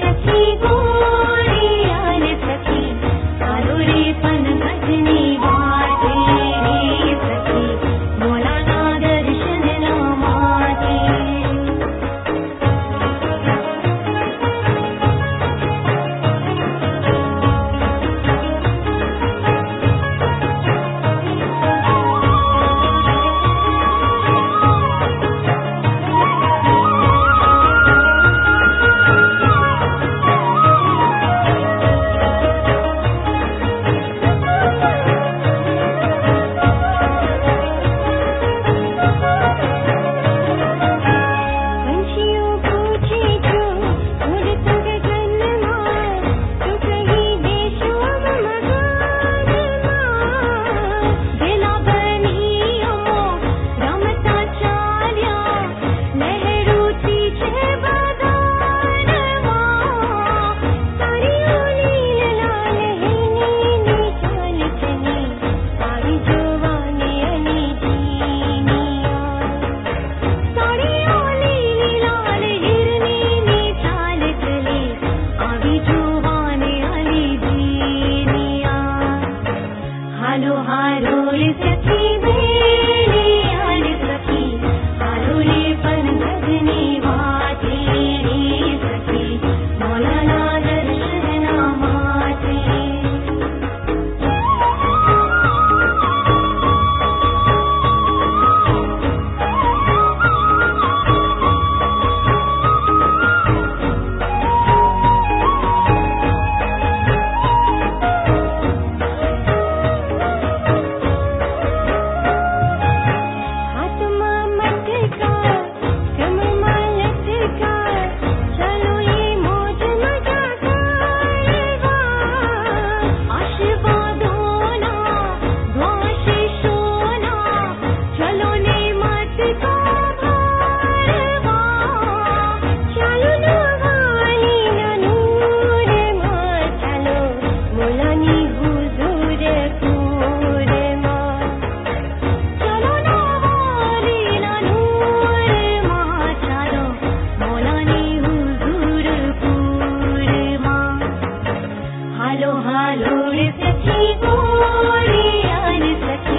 नसीबों हालो हालो रे सखी गोरी आ सखी